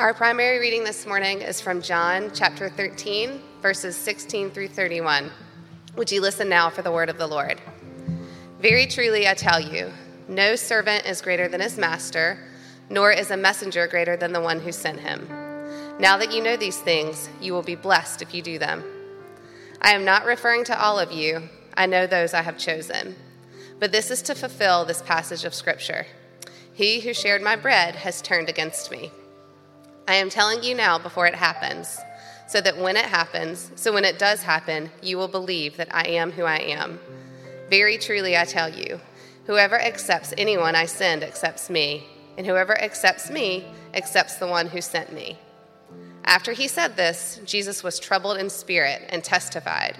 Our primary reading this morning is from John chapter 13, verses 16 through 31. Would you listen now for the word of the Lord? Very truly, I tell you, no servant is greater than his master, nor is a messenger greater than the one who sent him. Now that you know these things, you will be blessed if you do them. I am not referring to all of you, I know those I have chosen. But this is to fulfill this passage of Scripture He who shared my bread has turned against me. I am telling you now before it happens, so that when it happens, so when it does happen, you will believe that I am who I am. Very truly, I tell you, whoever accepts anyone I send accepts me, and whoever accepts me accepts the one who sent me. After he said this, Jesus was troubled in spirit and testified,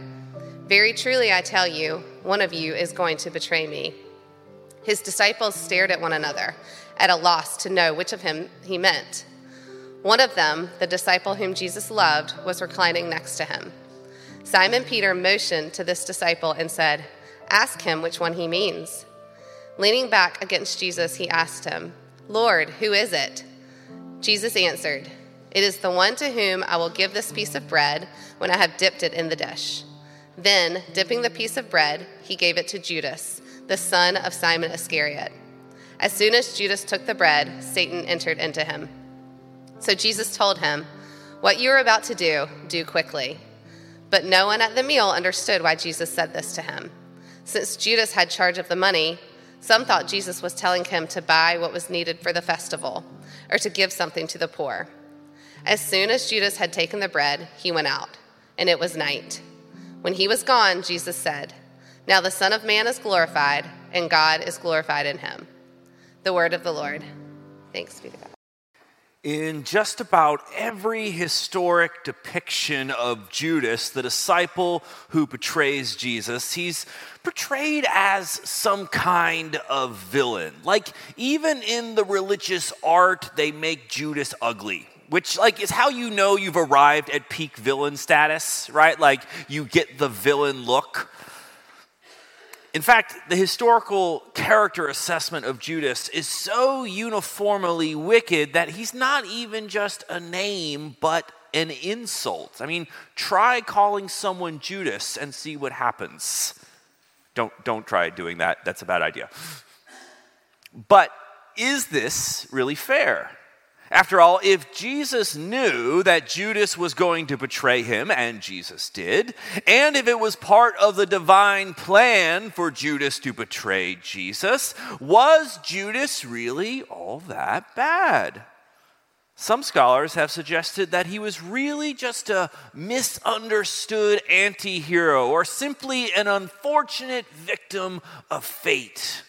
Very truly, I tell you, one of you is going to betray me. His disciples stared at one another, at a loss to know which of him he meant. One of them, the disciple whom Jesus loved, was reclining next to him. Simon Peter motioned to this disciple and said, Ask him which one he means. Leaning back against Jesus, he asked him, Lord, who is it? Jesus answered, It is the one to whom I will give this piece of bread when I have dipped it in the dish. Then, dipping the piece of bread, he gave it to Judas, the son of Simon Iscariot. As soon as Judas took the bread, Satan entered into him. So Jesus told him, What you are about to do, do quickly. But no one at the meal understood why Jesus said this to him. Since Judas had charge of the money, some thought Jesus was telling him to buy what was needed for the festival or to give something to the poor. As soon as Judas had taken the bread, he went out, and it was night. When he was gone, Jesus said, Now the Son of Man is glorified, and God is glorified in him. The word of the Lord. Thanks be to God. In just about every historic depiction of Judas, the disciple who betrays Jesus, he's portrayed as some kind of villain. Like, even in the religious art, they make Judas ugly which like is how you know you've arrived at peak villain status right like you get the villain look in fact, the historical character assessment of Judas is so uniformly wicked that he's not even just a name, but an insult. I mean, try calling someone Judas and see what happens. Don't, don't try doing that, that's a bad idea. But is this really fair? After all, if Jesus knew that Judas was going to betray him, and Jesus did, and if it was part of the divine plan for Judas to betray Jesus, was Judas really all that bad? Some scholars have suggested that he was really just a misunderstood anti hero or simply an unfortunate victim of fate.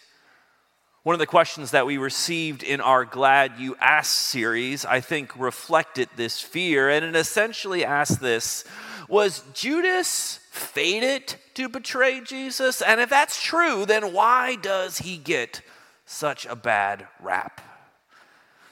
One of the questions that we received in our Glad You Asked series, I think, reflected this fear. And it essentially asked this Was Judas fated to betray Jesus? And if that's true, then why does he get such a bad rap?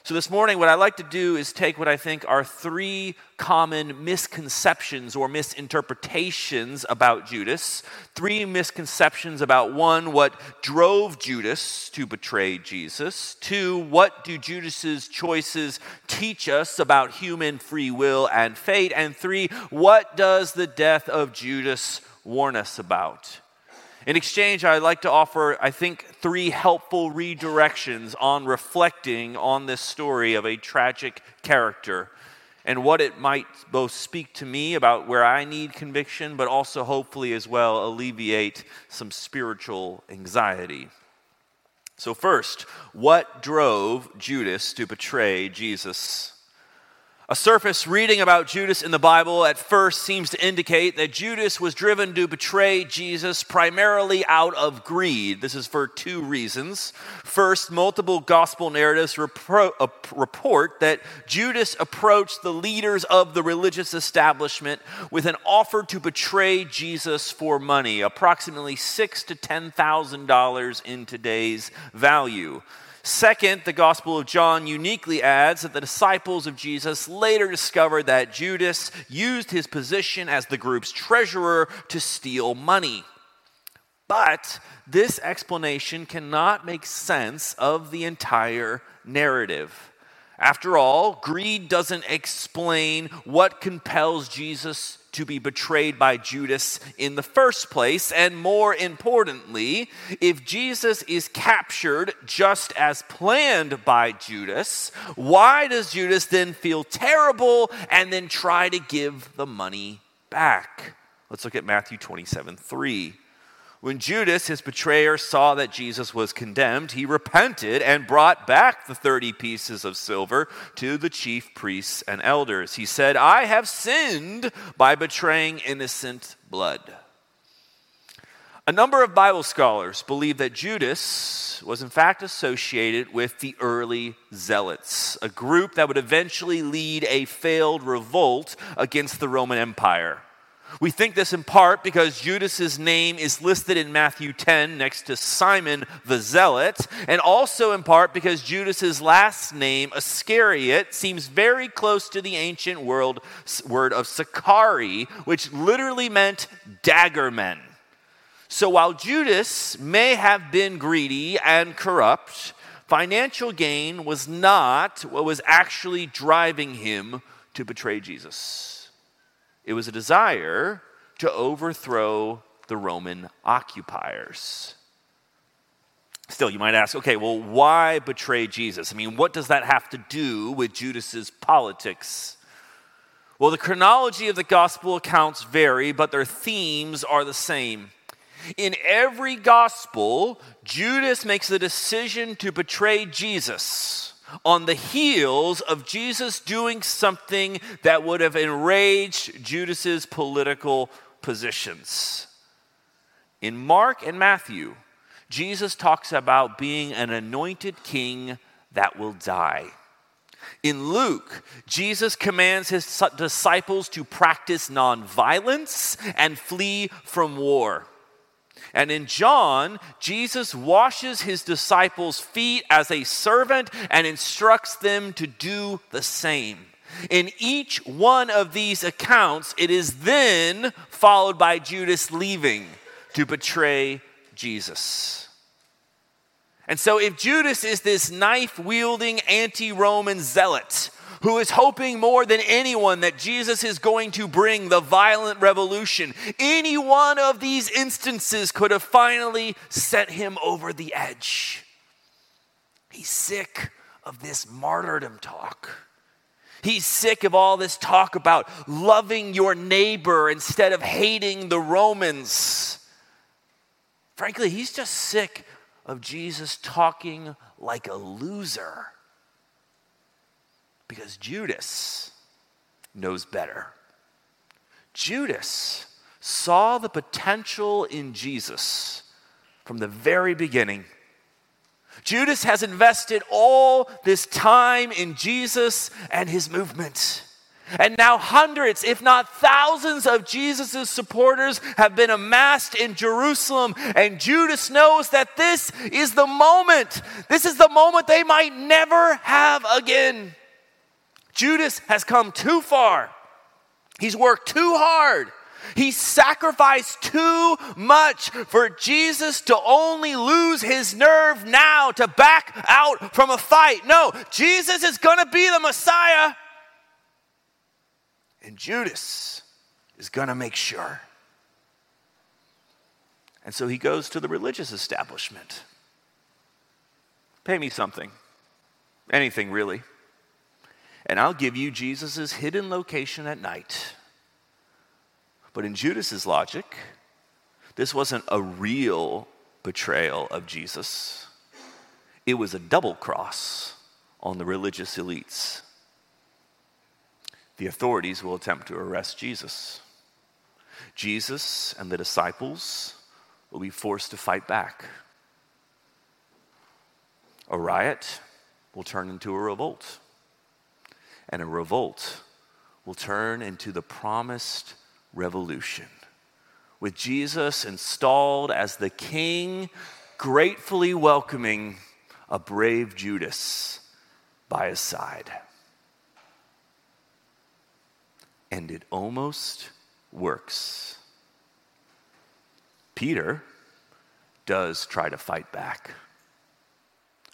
So, this morning, what I'd like to do is take what I think are three common misconceptions or misinterpretations about Judas. Three misconceptions about one, what drove Judas to betray Jesus. Two, what do Judas's choices teach us about human free will and fate? And three, what does the death of Judas warn us about? In exchange, I'd like to offer, I think, three helpful redirections on reflecting on this story of a tragic character and what it might both speak to me about where I need conviction, but also hopefully as well alleviate some spiritual anxiety. So, first, what drove Judas to betray Jesus? A surface reading about Judas in the Bible at first seems to indicate that Judas was driven to betray Jesus primarily out of greed. This is for two reasons. First, multiple gospel narratives repro- uh, report that Judas approached the leaders of the religious establishment with an offer to betray Jesus for money, approximately six to ten thousand dollars in today's value. Second, the Gospel of John uniquely adds that the disciples of Jesus later discovered that Judas used his position as the group's treasurer to steal money. But this explanation cannot make sense of the entire narrative. After all, greed doesn't explain what compels Jesus to be betrayed by Judas in the first place. And more importantly, if Jesus is captured just as planned by Judas, why does Judas then feel terrible and then try to give the money back? Let's look at Matthew 27 3. When Judas, his betrayer, saw that Jesus was condemned, he repented and brought back the 30 pieces of silver to the chief priests and elders. He said, I have sinned by betraying innocent blood. A number of Bible scholars believe that Judas was in fact associated with the early Zealots, a group that would eventually lead a failed revolt against the Roman Empire. We think this in part because Judas's name is listed in Matthew 10 next to Simon the Zealot, and also in part because Judas's last name, Iscariot, seems very close to the ancient world word of Sicarii, which literally meant dagger men. So while Judas may have been greedy and corrupt, financial gain was not what was actually driving him to betray Jesus. It was a desire to overthrow the Roman occupiers. Still, you might ask, okay, well, why betray Jesus? I mean, what does that have to do with Judas's politics? Well, the chronology of the gospel accounts vary, but their themes are the same. In every gospel, Judas makes the decision to betray Jesus on the heels of Jesus doing something that would have enraged Judas's political positions. In Mark and Matthew, Jesus talks about being an anointed king that will die. In Luke, Jesus commands his disciples to practice nonviolence and flee from war. And in John, Jesus washes his disciples' feet as a servant and instructs them to do the same. In each one of these accounts, it is then followed by Judas leaving to betray Jesus. And so, if Judas is this knife wielding anti Roman zealot who is hoping more than anyone that Jesus is going to bring the violent revolution. Any one of these instances could have finally sent him over the edge. He's sick of this martyrdom talk. He's sick of all this talk about loving your neighbor instead of hating the Romans. Frankly, he's just sick of Jesus talking like a loser because Judas knows better. Judas saw the potential in Jesus from the very beginning. Judas has invested all this time in Jesus and his movement. And now, hundreds, if not thousands, of Jesus' supporters have been amassed in Jerusalem. And Judas knows that this is the moment. This is the moment they might never have again. Judas has come too far. He's worked too hard. He sacrificed too much for Jesus to only lose his nerve now to back out from a fight. No, Jesus is going to be the Messiah. And Judas is going to make sure. And so he goes to the religious establishment. Pay me something. Anything, really and I'll give you Jesus' hidden location at night. But in Judas's logic, this wasn't a real betrayal of Jesus. It was a double cross on the religious elites. The authorities will attempt to arrest Jesus. Jesus and the disciples will be forced to fight back. A riot will turn into a revolt and a revolt will turn into the promised revolution. With Jesus installed as the king, gratefully welcoming a brave Judas by his side. And it almost works. Peter does try to fight back,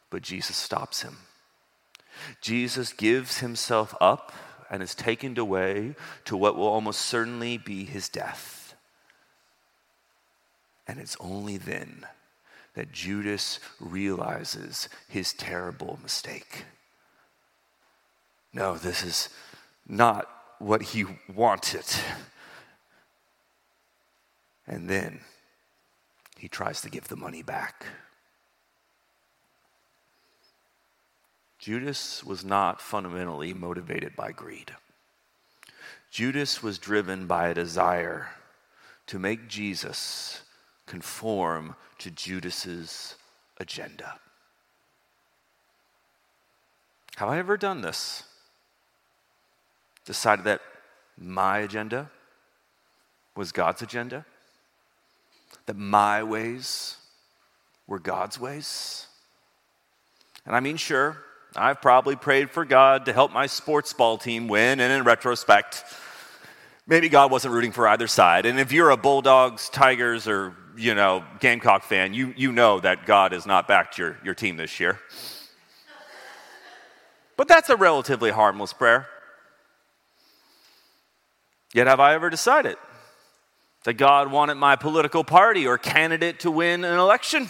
but Jesus stops him. Jesus gives himself up and is taken away to what will almost certainly be his death. And it's only then that Judas realizes his terrible mistake. No, this is not what he wanted. And then he tries to give the money back. Judas was not fundamentally motivated by greed. Judas was driven by a desire to make Jesus conform to Judas's agenda. Have I ever done this? Decided that my agenda was God's agenda? That my ways were God's ways? And I mean, sure, I've probably prayed for God to help my sports ball team win, and in retrospect, maybe God wasn't rooting for either side. And if you're a Bulldogs, Tigers, or you know, Gamecock fan, you, you know that God has not backed your, your team this year. But that's a relatively harmless prayer. Yet, have I ever decided that God wanted my political party or candidate to win an election?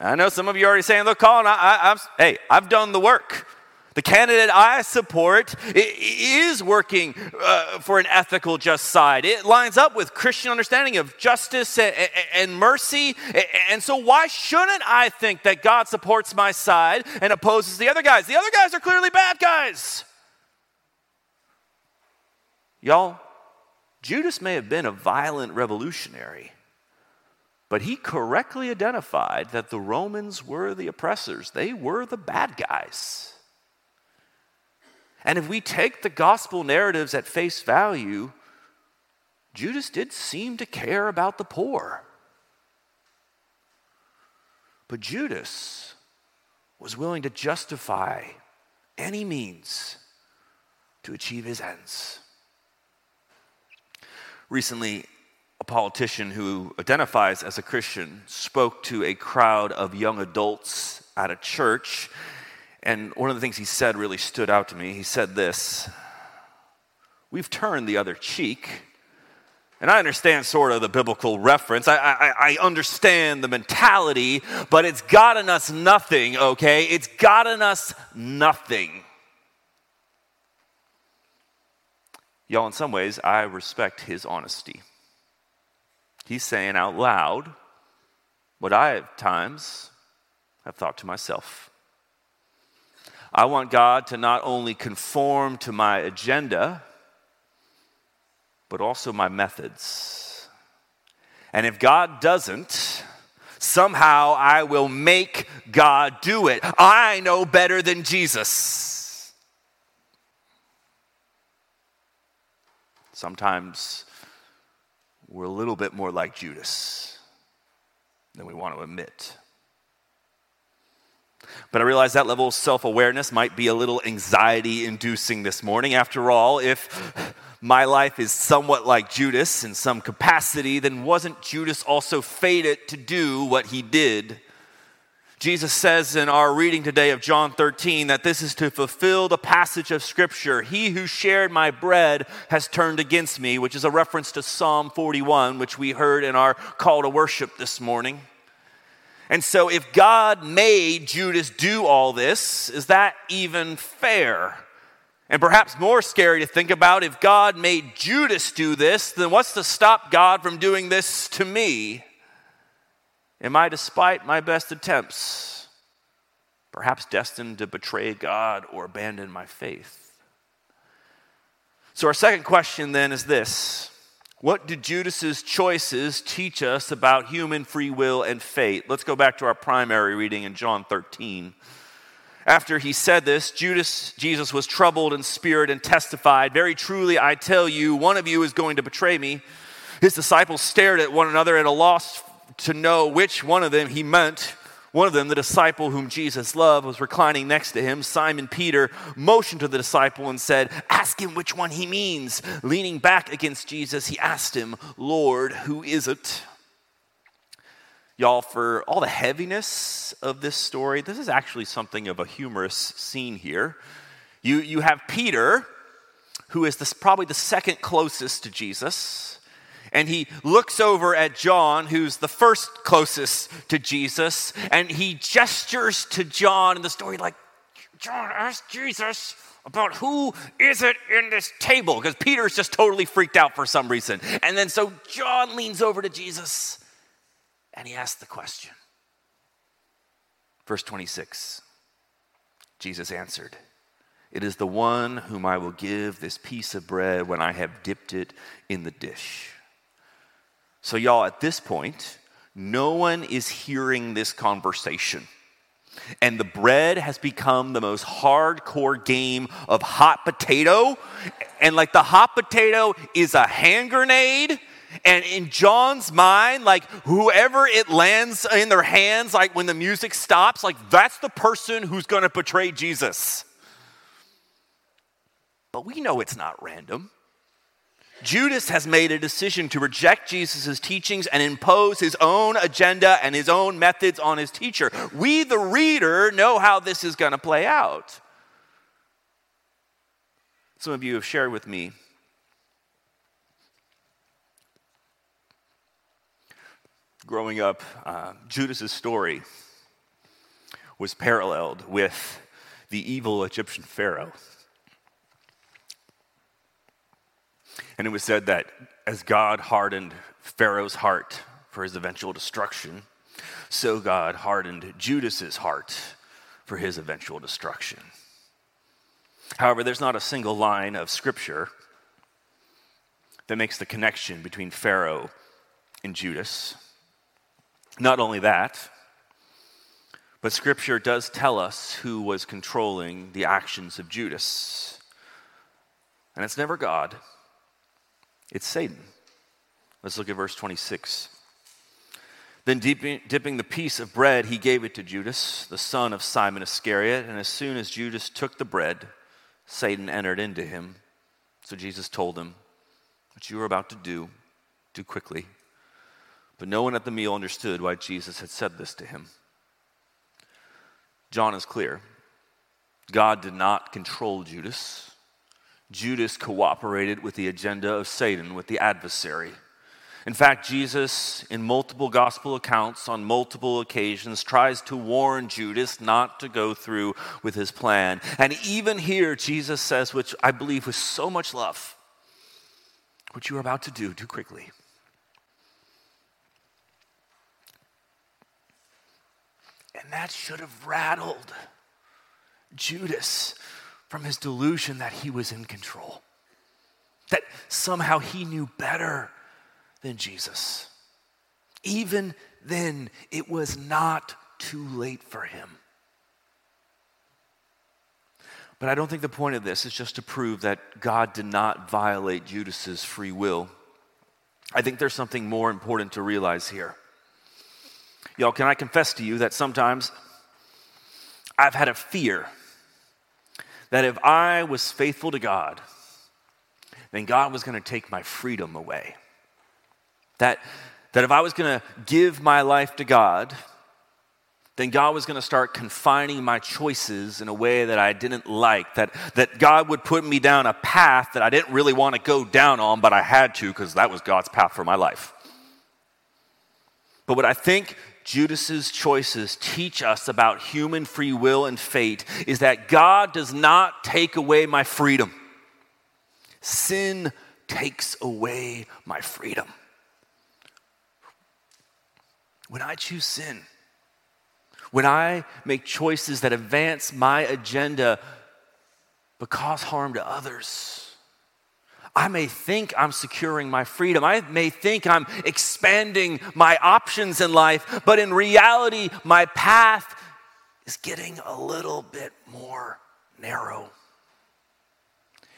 I know some of you are already saying, look, Colin, I, I, I've, hey, I've done the work. The candidate I support is working uh, for an ethical, just side. It lines up with Christian understanding of justice and mercy. And so, why shouldn't I think that God supports my side and opposes the other guys? The other guys are clearly bad guys. Y'all, Judas may have been a violent revolutionary, but he correctly identified that the Romans were the oppressors, they were the bad guys. And if we take the gospel narratives at face value, Judas did seem to care about the poor. But Judas was willing to justify any means to achieve his ends. Recently, politician who identifies as a Christian spoke to a crowd of young adults at a church and one of the things he said really stood out to me. He said this We've turned the other cheek. And I understand sort of the biblical reference. I, I, I, understand the mentality, but it's gotten us nothing, okay? It's gotten us nothing. Y'all, in some ways, I respect his honesty. He's saying out loud what I at times have thought to myself. I want God to not only conform to my agenda, but also my methods. And if God doesn't, somehow I will make God do it. I know better than Jesus. Sometimes we're a little bit more like Judas than we want to admit. But I realize that level of self awareness might be a little anxiety inducing this morning. After all, if my life is somewhat like Judas in some capacity, then wasn't Judas also fated to do what he did? Jesus says in our reading today of John 13 that this is to fulfill the passage of Scripture He who shared my bread has turned against me, which is a reference to Psalm 41, which we heard in our call to worship this morning. And so, if God made Judas do all this, is that even fair? And perhaps more scary to think about if God made Judas do this, then what's to stop God from doing this to me? Am I, despite my best attempts, perhaps destined to betray God or abandon my faith? So, our second question then is this what do Judas's choices teach us about human free will and fate? Let's go back to our primary reading in John 13. After he said this, Judas, Jesus was troubled in spirit and testified, Very truly, I tell you, one of you is going to betray me. His disciples stared at one another at a loss to know which one of them he meant. One of them, the disciple whom Jesus loved, was reclining next to him. Simon Peter motioned to the disciple and said, Ask him which one he means. Leaning back against Jesus, he asked him, Lord, who is it? Y'all, for all the heaviness of this story, this is actually something of a humorous scene here. You, you have Peter, who is this, probably the second closest to Jesus, and he looks over at John, who's the first closest to Jesus, and he gestures to John in the story like, John, ask Jesus about who is it in this table because peter's just totally freaked out for some reason. And then so john leans over to jesus and he asks the question. Verse 26 jesus answered it is the one whom i will give this piece of bread when i have dipped it in the dish so y'all at this point no one is hearing this conversation and the bread has become the most hardcore game of hot potato. And like the hot potato is a hand grenade. And in John's mind, like whoever it lands in their hands, like when the music stops, like that's the person who's gonna betray Jesus. But we know it's not random. Judas has made a decision to reject Jesus' teachings and impose his own agenda and his own methods on his teacher. We, the reader, know how this is going to play out. Some of you have shared with me growing up, uh, Judas's story was paralleled with the evil Egyptian Pharaoh. And it was said that as God hardened Pharaoh's heart for his eventual destruction, so God hardened Judas's heart for his eventual destruction. However, there's not a single line of scripture that makes the connection between Pharaoh and Judas. Not only that, but scripture does tell us who was controlling the actions of Judas. And it's never God, it's Satan. Let's look at verse 26. Then, dipping, dipping, the piece of bread, he gave it to Judas, the son of Simon Iscariot. And as soon as Judas took the bread, Satan entered into him. So Jesus told him, What you are about to do, do quickly. But no one at the meal understood why Jesus had said this to him. John is clear God did not control Judas. Judas cooperated with the agenda of Satan, with the adversary. In fact, Jesus, in multiple gospel accounts on multiple occasions, tries to warn Judas not to go through with his plan. And even here, Jesus says, which I believe with so much love, what you are about to do, do quickly. And that should have rattled Judas from his delusion that he was in control, that somehow he knew better than Jesus. Even then, it was not too late for him. But I don't think the point of this is just to prove that God did not violate Judas's free will. I think there's something more important to realize here. Y'all, can I confess to you that sometimes I've had a fear that if I was faithful to God, then God was going to take my freedom away. That, that if I was going to give my life to God, then God was going to start confining my choices in a way that I didn't like. That, that God would put me down a path that I didn't really want to go down on, but I had to because that was God's path for my life. But what I think Judas's choices teach us about human free will and fate is that God does not take away my freedom. Sin takes away my freedom. When I choose sin, when I make choices that advance my agenda but cause harm to others, I may think I'm securing my freedom. I may think I'm expanding my options in life, but in reality, my path is getting a little bit more narrow.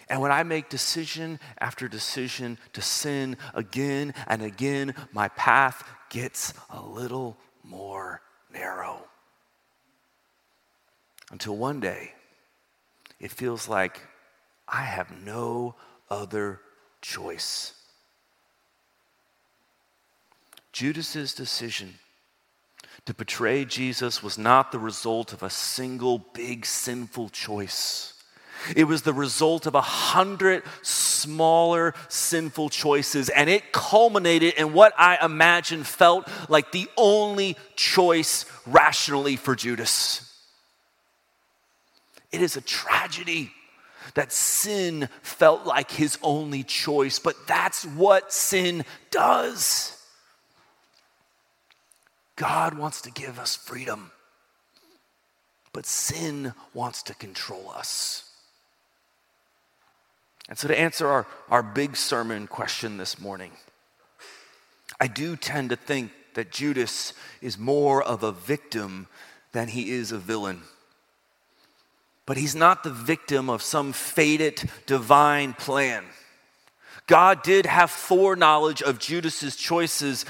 And when I make decision after decision to sin again and again, my path gets a little more narrow. Until one day, it feels like I have no other choice. Judas's decision to betray Jesus was not the result of a single big sinful choice. It was the result of a hundred smaller sinful choices, and it culminated in what I imagine felt like the only choice rationally for Judas. It is a tragedy that sin felt like his only choice, but that's what sin does. God wants to give us freedom, but sin wants to control us. And so, to answer our, our big sermon question this morning, I do tend to think that Judas is more of a victim than he is a villain. But he's not the victim of some fated divine plan. God did have foreknowledge of Judas's choices.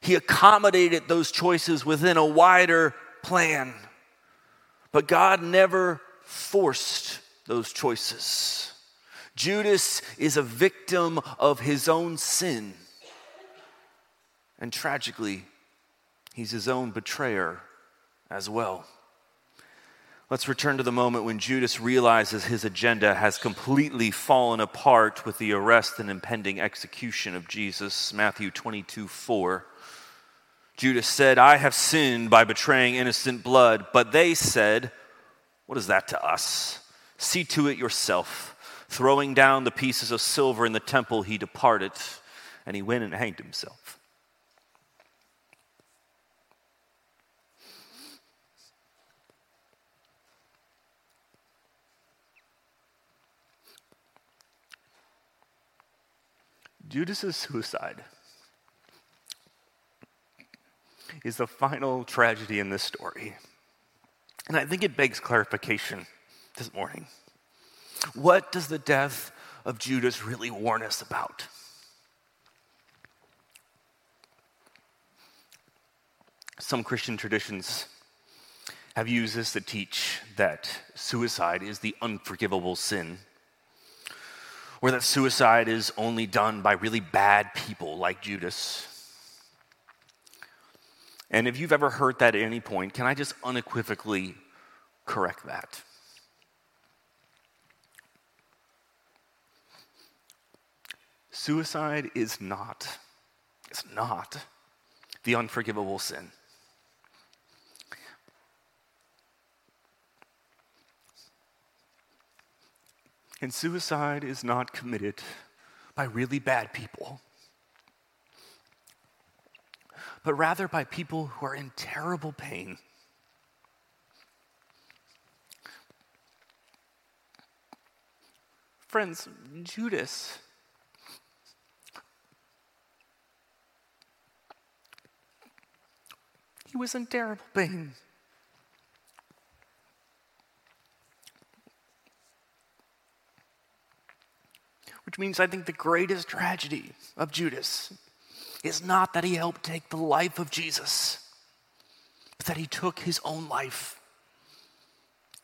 He accommodated those choices within a wider plan. But God never forced those choices. Judas is a victim of his own sin. And tragically, he's his own betrayer as well. Let's return to the moment when Judas realizes his agenda has completely fallen apart with the arrest and impending execution of Jesus. Matthew 22 4. Judas said, I have sinned by betraying innocent blood. But they said, What is that to us? See to it yourself. Throwing down the pieces of silver in the temple, he departed, and he went and hanged himself. Judas's suicide is the final tragedy in this story. And I think it begs clarification this morning. What does the death of Judas really warn us about? Some Christian traditions have used this to teach that suicide is the unforgivable sin, or that suicide is only done by really bad people like Judas. And if you've ever heard that at any point, can I just unequivocally correct that? Suicide is not, it's not the unforgivable sin. And suicide is not committed by really bad people, but rather by people who are in terrible pain. Friends, Judas He was in terrible pain. Which means I think the greatest tragedy of Judas is not that he helped take the life of Jesus, but that he took his own life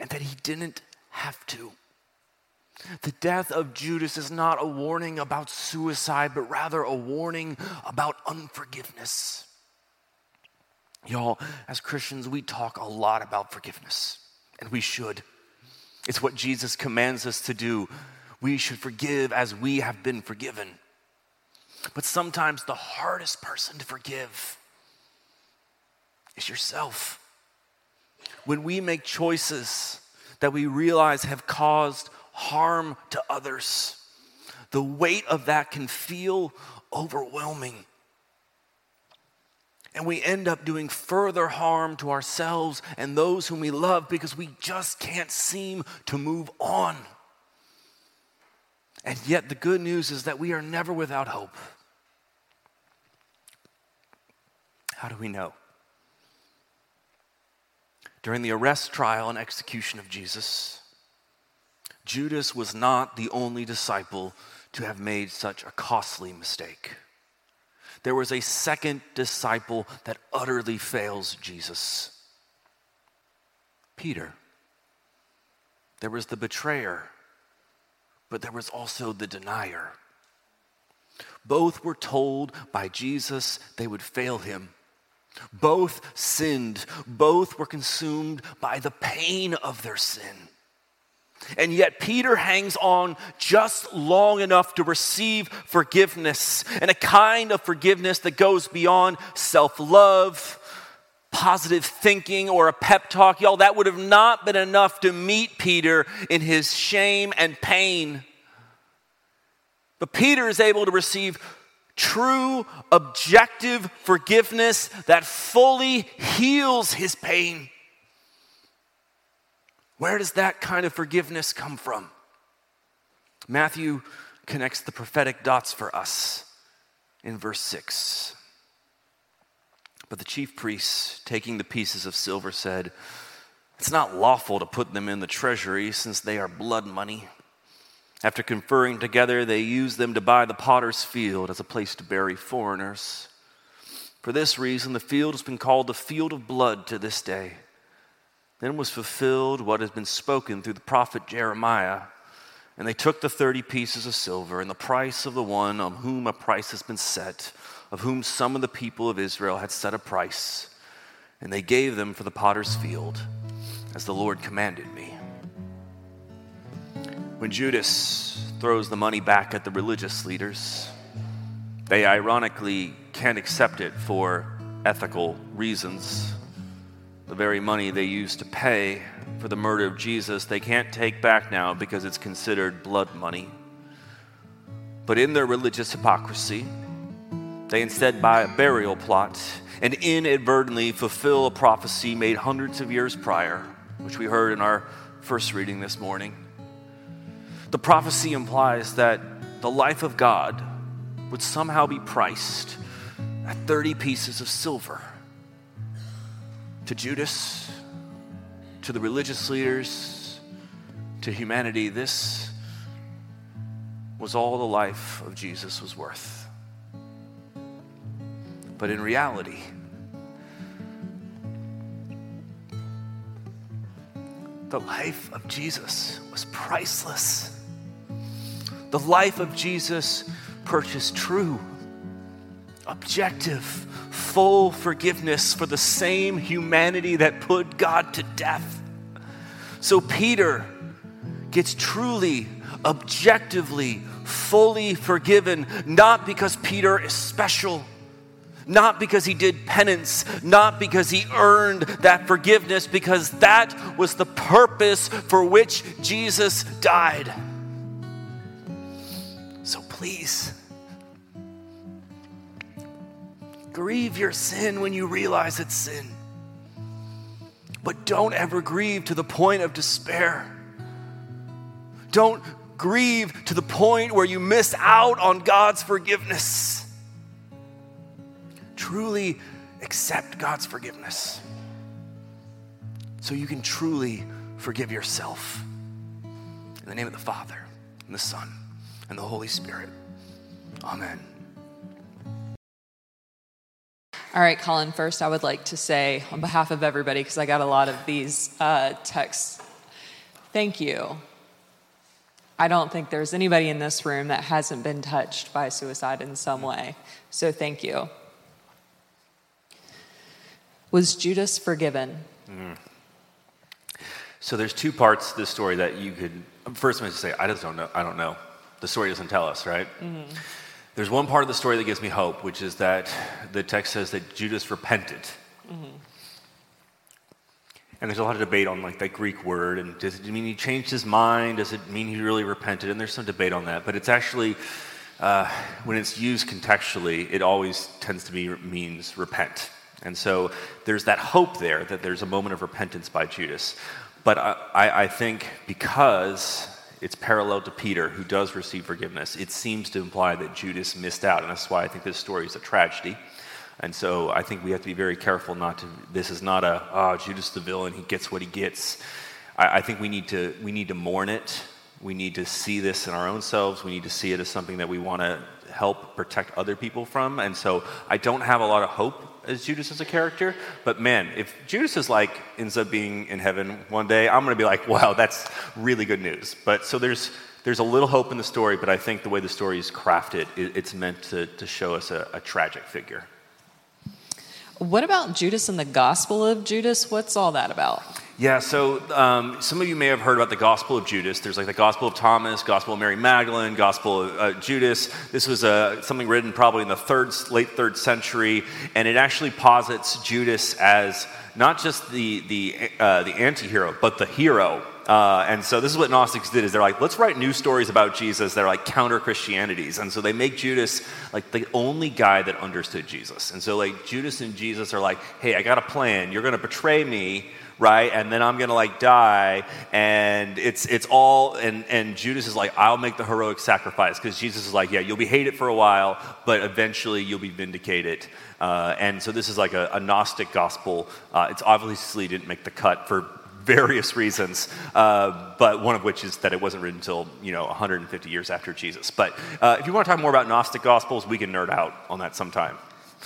and that he didn't have to. The death of Judas is not a warning about suicide, but rather a warning about unforgiveness. Y'all, as Christians, we talk a lot about forgiveness, and we should. It's what Jesus commands us to do. We should forgive as we have been forgiven. But sometimes the hardest person to forgive is yourself. When we make choices that we realize have caused harm to others, the weight of that can feel overwhelming. And we end up doing further harm to ourselves and those whom we love because we just can't seem to move on. And yet, the good news is that we are never without hope. How do we know? During the arrest, trial, and execution of Jesus, Judas was not the only disciple to have made such a costly mistake there was a second disciple that utterly fails Jesus Peter. There was the betrayer, but there was also the denier. Both were told by Jesus they would fail him. Both sinned, both were consumed by the pain of their sin. And yet, Peter hangs on just long enough to receive forgiveness and a kind of forgiveness that goes beyond self love, positive thinking, or a pep talk. Y'all, that would have not been enough to meet Peter in his shame and pain. But Peter is able to receive true, objective forgiveness that fully heals his pain. Where does that kind of forgiveness come from? Matthew connects the prophetic dots for us in verse 6. But the chief priests, taking the pieces of silver, said, It's not lawful to put them in the treasury since they are blood money. After conferring together, they used them to buy the potter's field as a place to bury foreigners. For this reason, the field has been called the field of blood to this day. Then was fulfilled what has been spoken through the prophet Jeremiah. And they took the thirty pieces of silver and the price of the one on whom a price has been set, of whom some of the people of Israel had set a price, and they gave them for the potter's field, as the Lord commanded me. When Judas throws the money back at the religious leaders, they ironically can't accept it for ethical reasons. The very money they used to pay for the murder of Jesus, they can't take back now because it's considered blood money. But in their religious hypocrisy, they instead buy a burial plot and inadvertently fulfill a prophecy made hundreds of years prior, which we heard in our first reading this morning. The prophecy implies that the life of God would somehow be priced at 30 pieces of silver. To Judas, to the religious leaders, to humanity, this was all the life of Jesus was worth. But in reality, the life of Jesus was priceless. The life of Jesus purchased true, objective, full forgiveness for the same humanity that put God to death. So Peter gets truly, objectively, fully forgiven, not because Peter is special. Not because he did penance, not because he earned that forgiveness, because that was the purpose for which Jesus died. So please, grieve your sin when you realize it's sin. But don't ever grieve to the point of despair. Don't grieve to the point where you miss out on God's forgiveness. Truly accept God's forgiveness so you can truly forgive yourself. In the name of the Father, and the Son, and the Holy Spirit. Amen. All right, Colin, first I would like to say, on behalf of everybody, because I got a lot of these uh, texts, thank you. I don't think there's anybody in this room that hasn't been touched by suicide in some way. So thank you. Was Judas forgiven? Mm. So there's two parts to this story that you could. First, I'm going to say I just don't know. I don't know the story doesn't tell us, right? Mm-hmm. There's one part of the story that gives me hope, which is that the text says that Judas repented. Mm-hmm. And there's a lot of debate on like that Greek word, and does it mean he changed his mind? Does it mean he really repented? And there's some debate on that, but it's actually uh, when it's used contextually, it always tends to be means repent. And so there's that hope there that there's a moment of repentance by Judas. But I, I think because it's parallel to Peter, who does receive forgiveness. It seems to imply that Judas missed out, and that's why I think this story is a tragedy. And so I think we have to be very careful not to. This is not a oh, Judas the villain. He gets what he gets. I, I think we need to we need to mourn it. We need to see this in our own selves. We need to see it as something that we want to help protect other people from. And so I don't have a lot of hope as Judas as a character. But man, if Judas is like ends up being in heaven one day, I'm going to be like, wow, that's really good news. But so there's there's a little hope in the story, but I think the way the story is crafted, it, it's meant to, to show us a, a tragic figure. What about Judas and the Gospel of Judas? What's all that about? Yeah, so um, some of you may have heard about the Gospel of Judas. There's like the Gospel of Thomas, Gospel of Mary Magdalene, Gospel of uh, Judas. This was uh, something written probably in the third, late third century, and it actually posits Judas as not just the the uh, the anti-hero, but the hero. Uh, and so this is what Gnostics did: is they're like, let's write new stories about Jesus that are like counter Christianities. And so they make Judas like the only guy that understood Jesus. And so like Judas and Jesus are like, hey, I got a plan. You're going to betray me right? And then I'm gonna like die, and it's it's all and and Judas is like, I'll make the heroic sacrifice because Jesus is like, yeah, you'll be hated for a while, but eventually you'll be vindicated. Uh, and so this is like a, a Gnostic gospel. Uh, it's obviously didn't make the cut for various reasons, uh, but one of which is that it wasn't written until you know 150 years after Jesus. But uh, if you want to talk more about Gnostic gospels, we can nerd out on that sometime.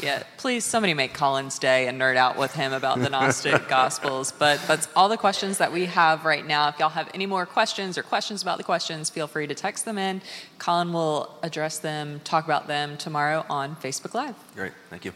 Yeah, please, somebody make Colin's day and nerd out with him about the Gnostic Gospels. But that's all the questions that we have right now. If y'all have any more questions or questions about the questions, feel free to text them in. Colin will address them, talk about them tomorrow on Facebook Live. Great, thank you.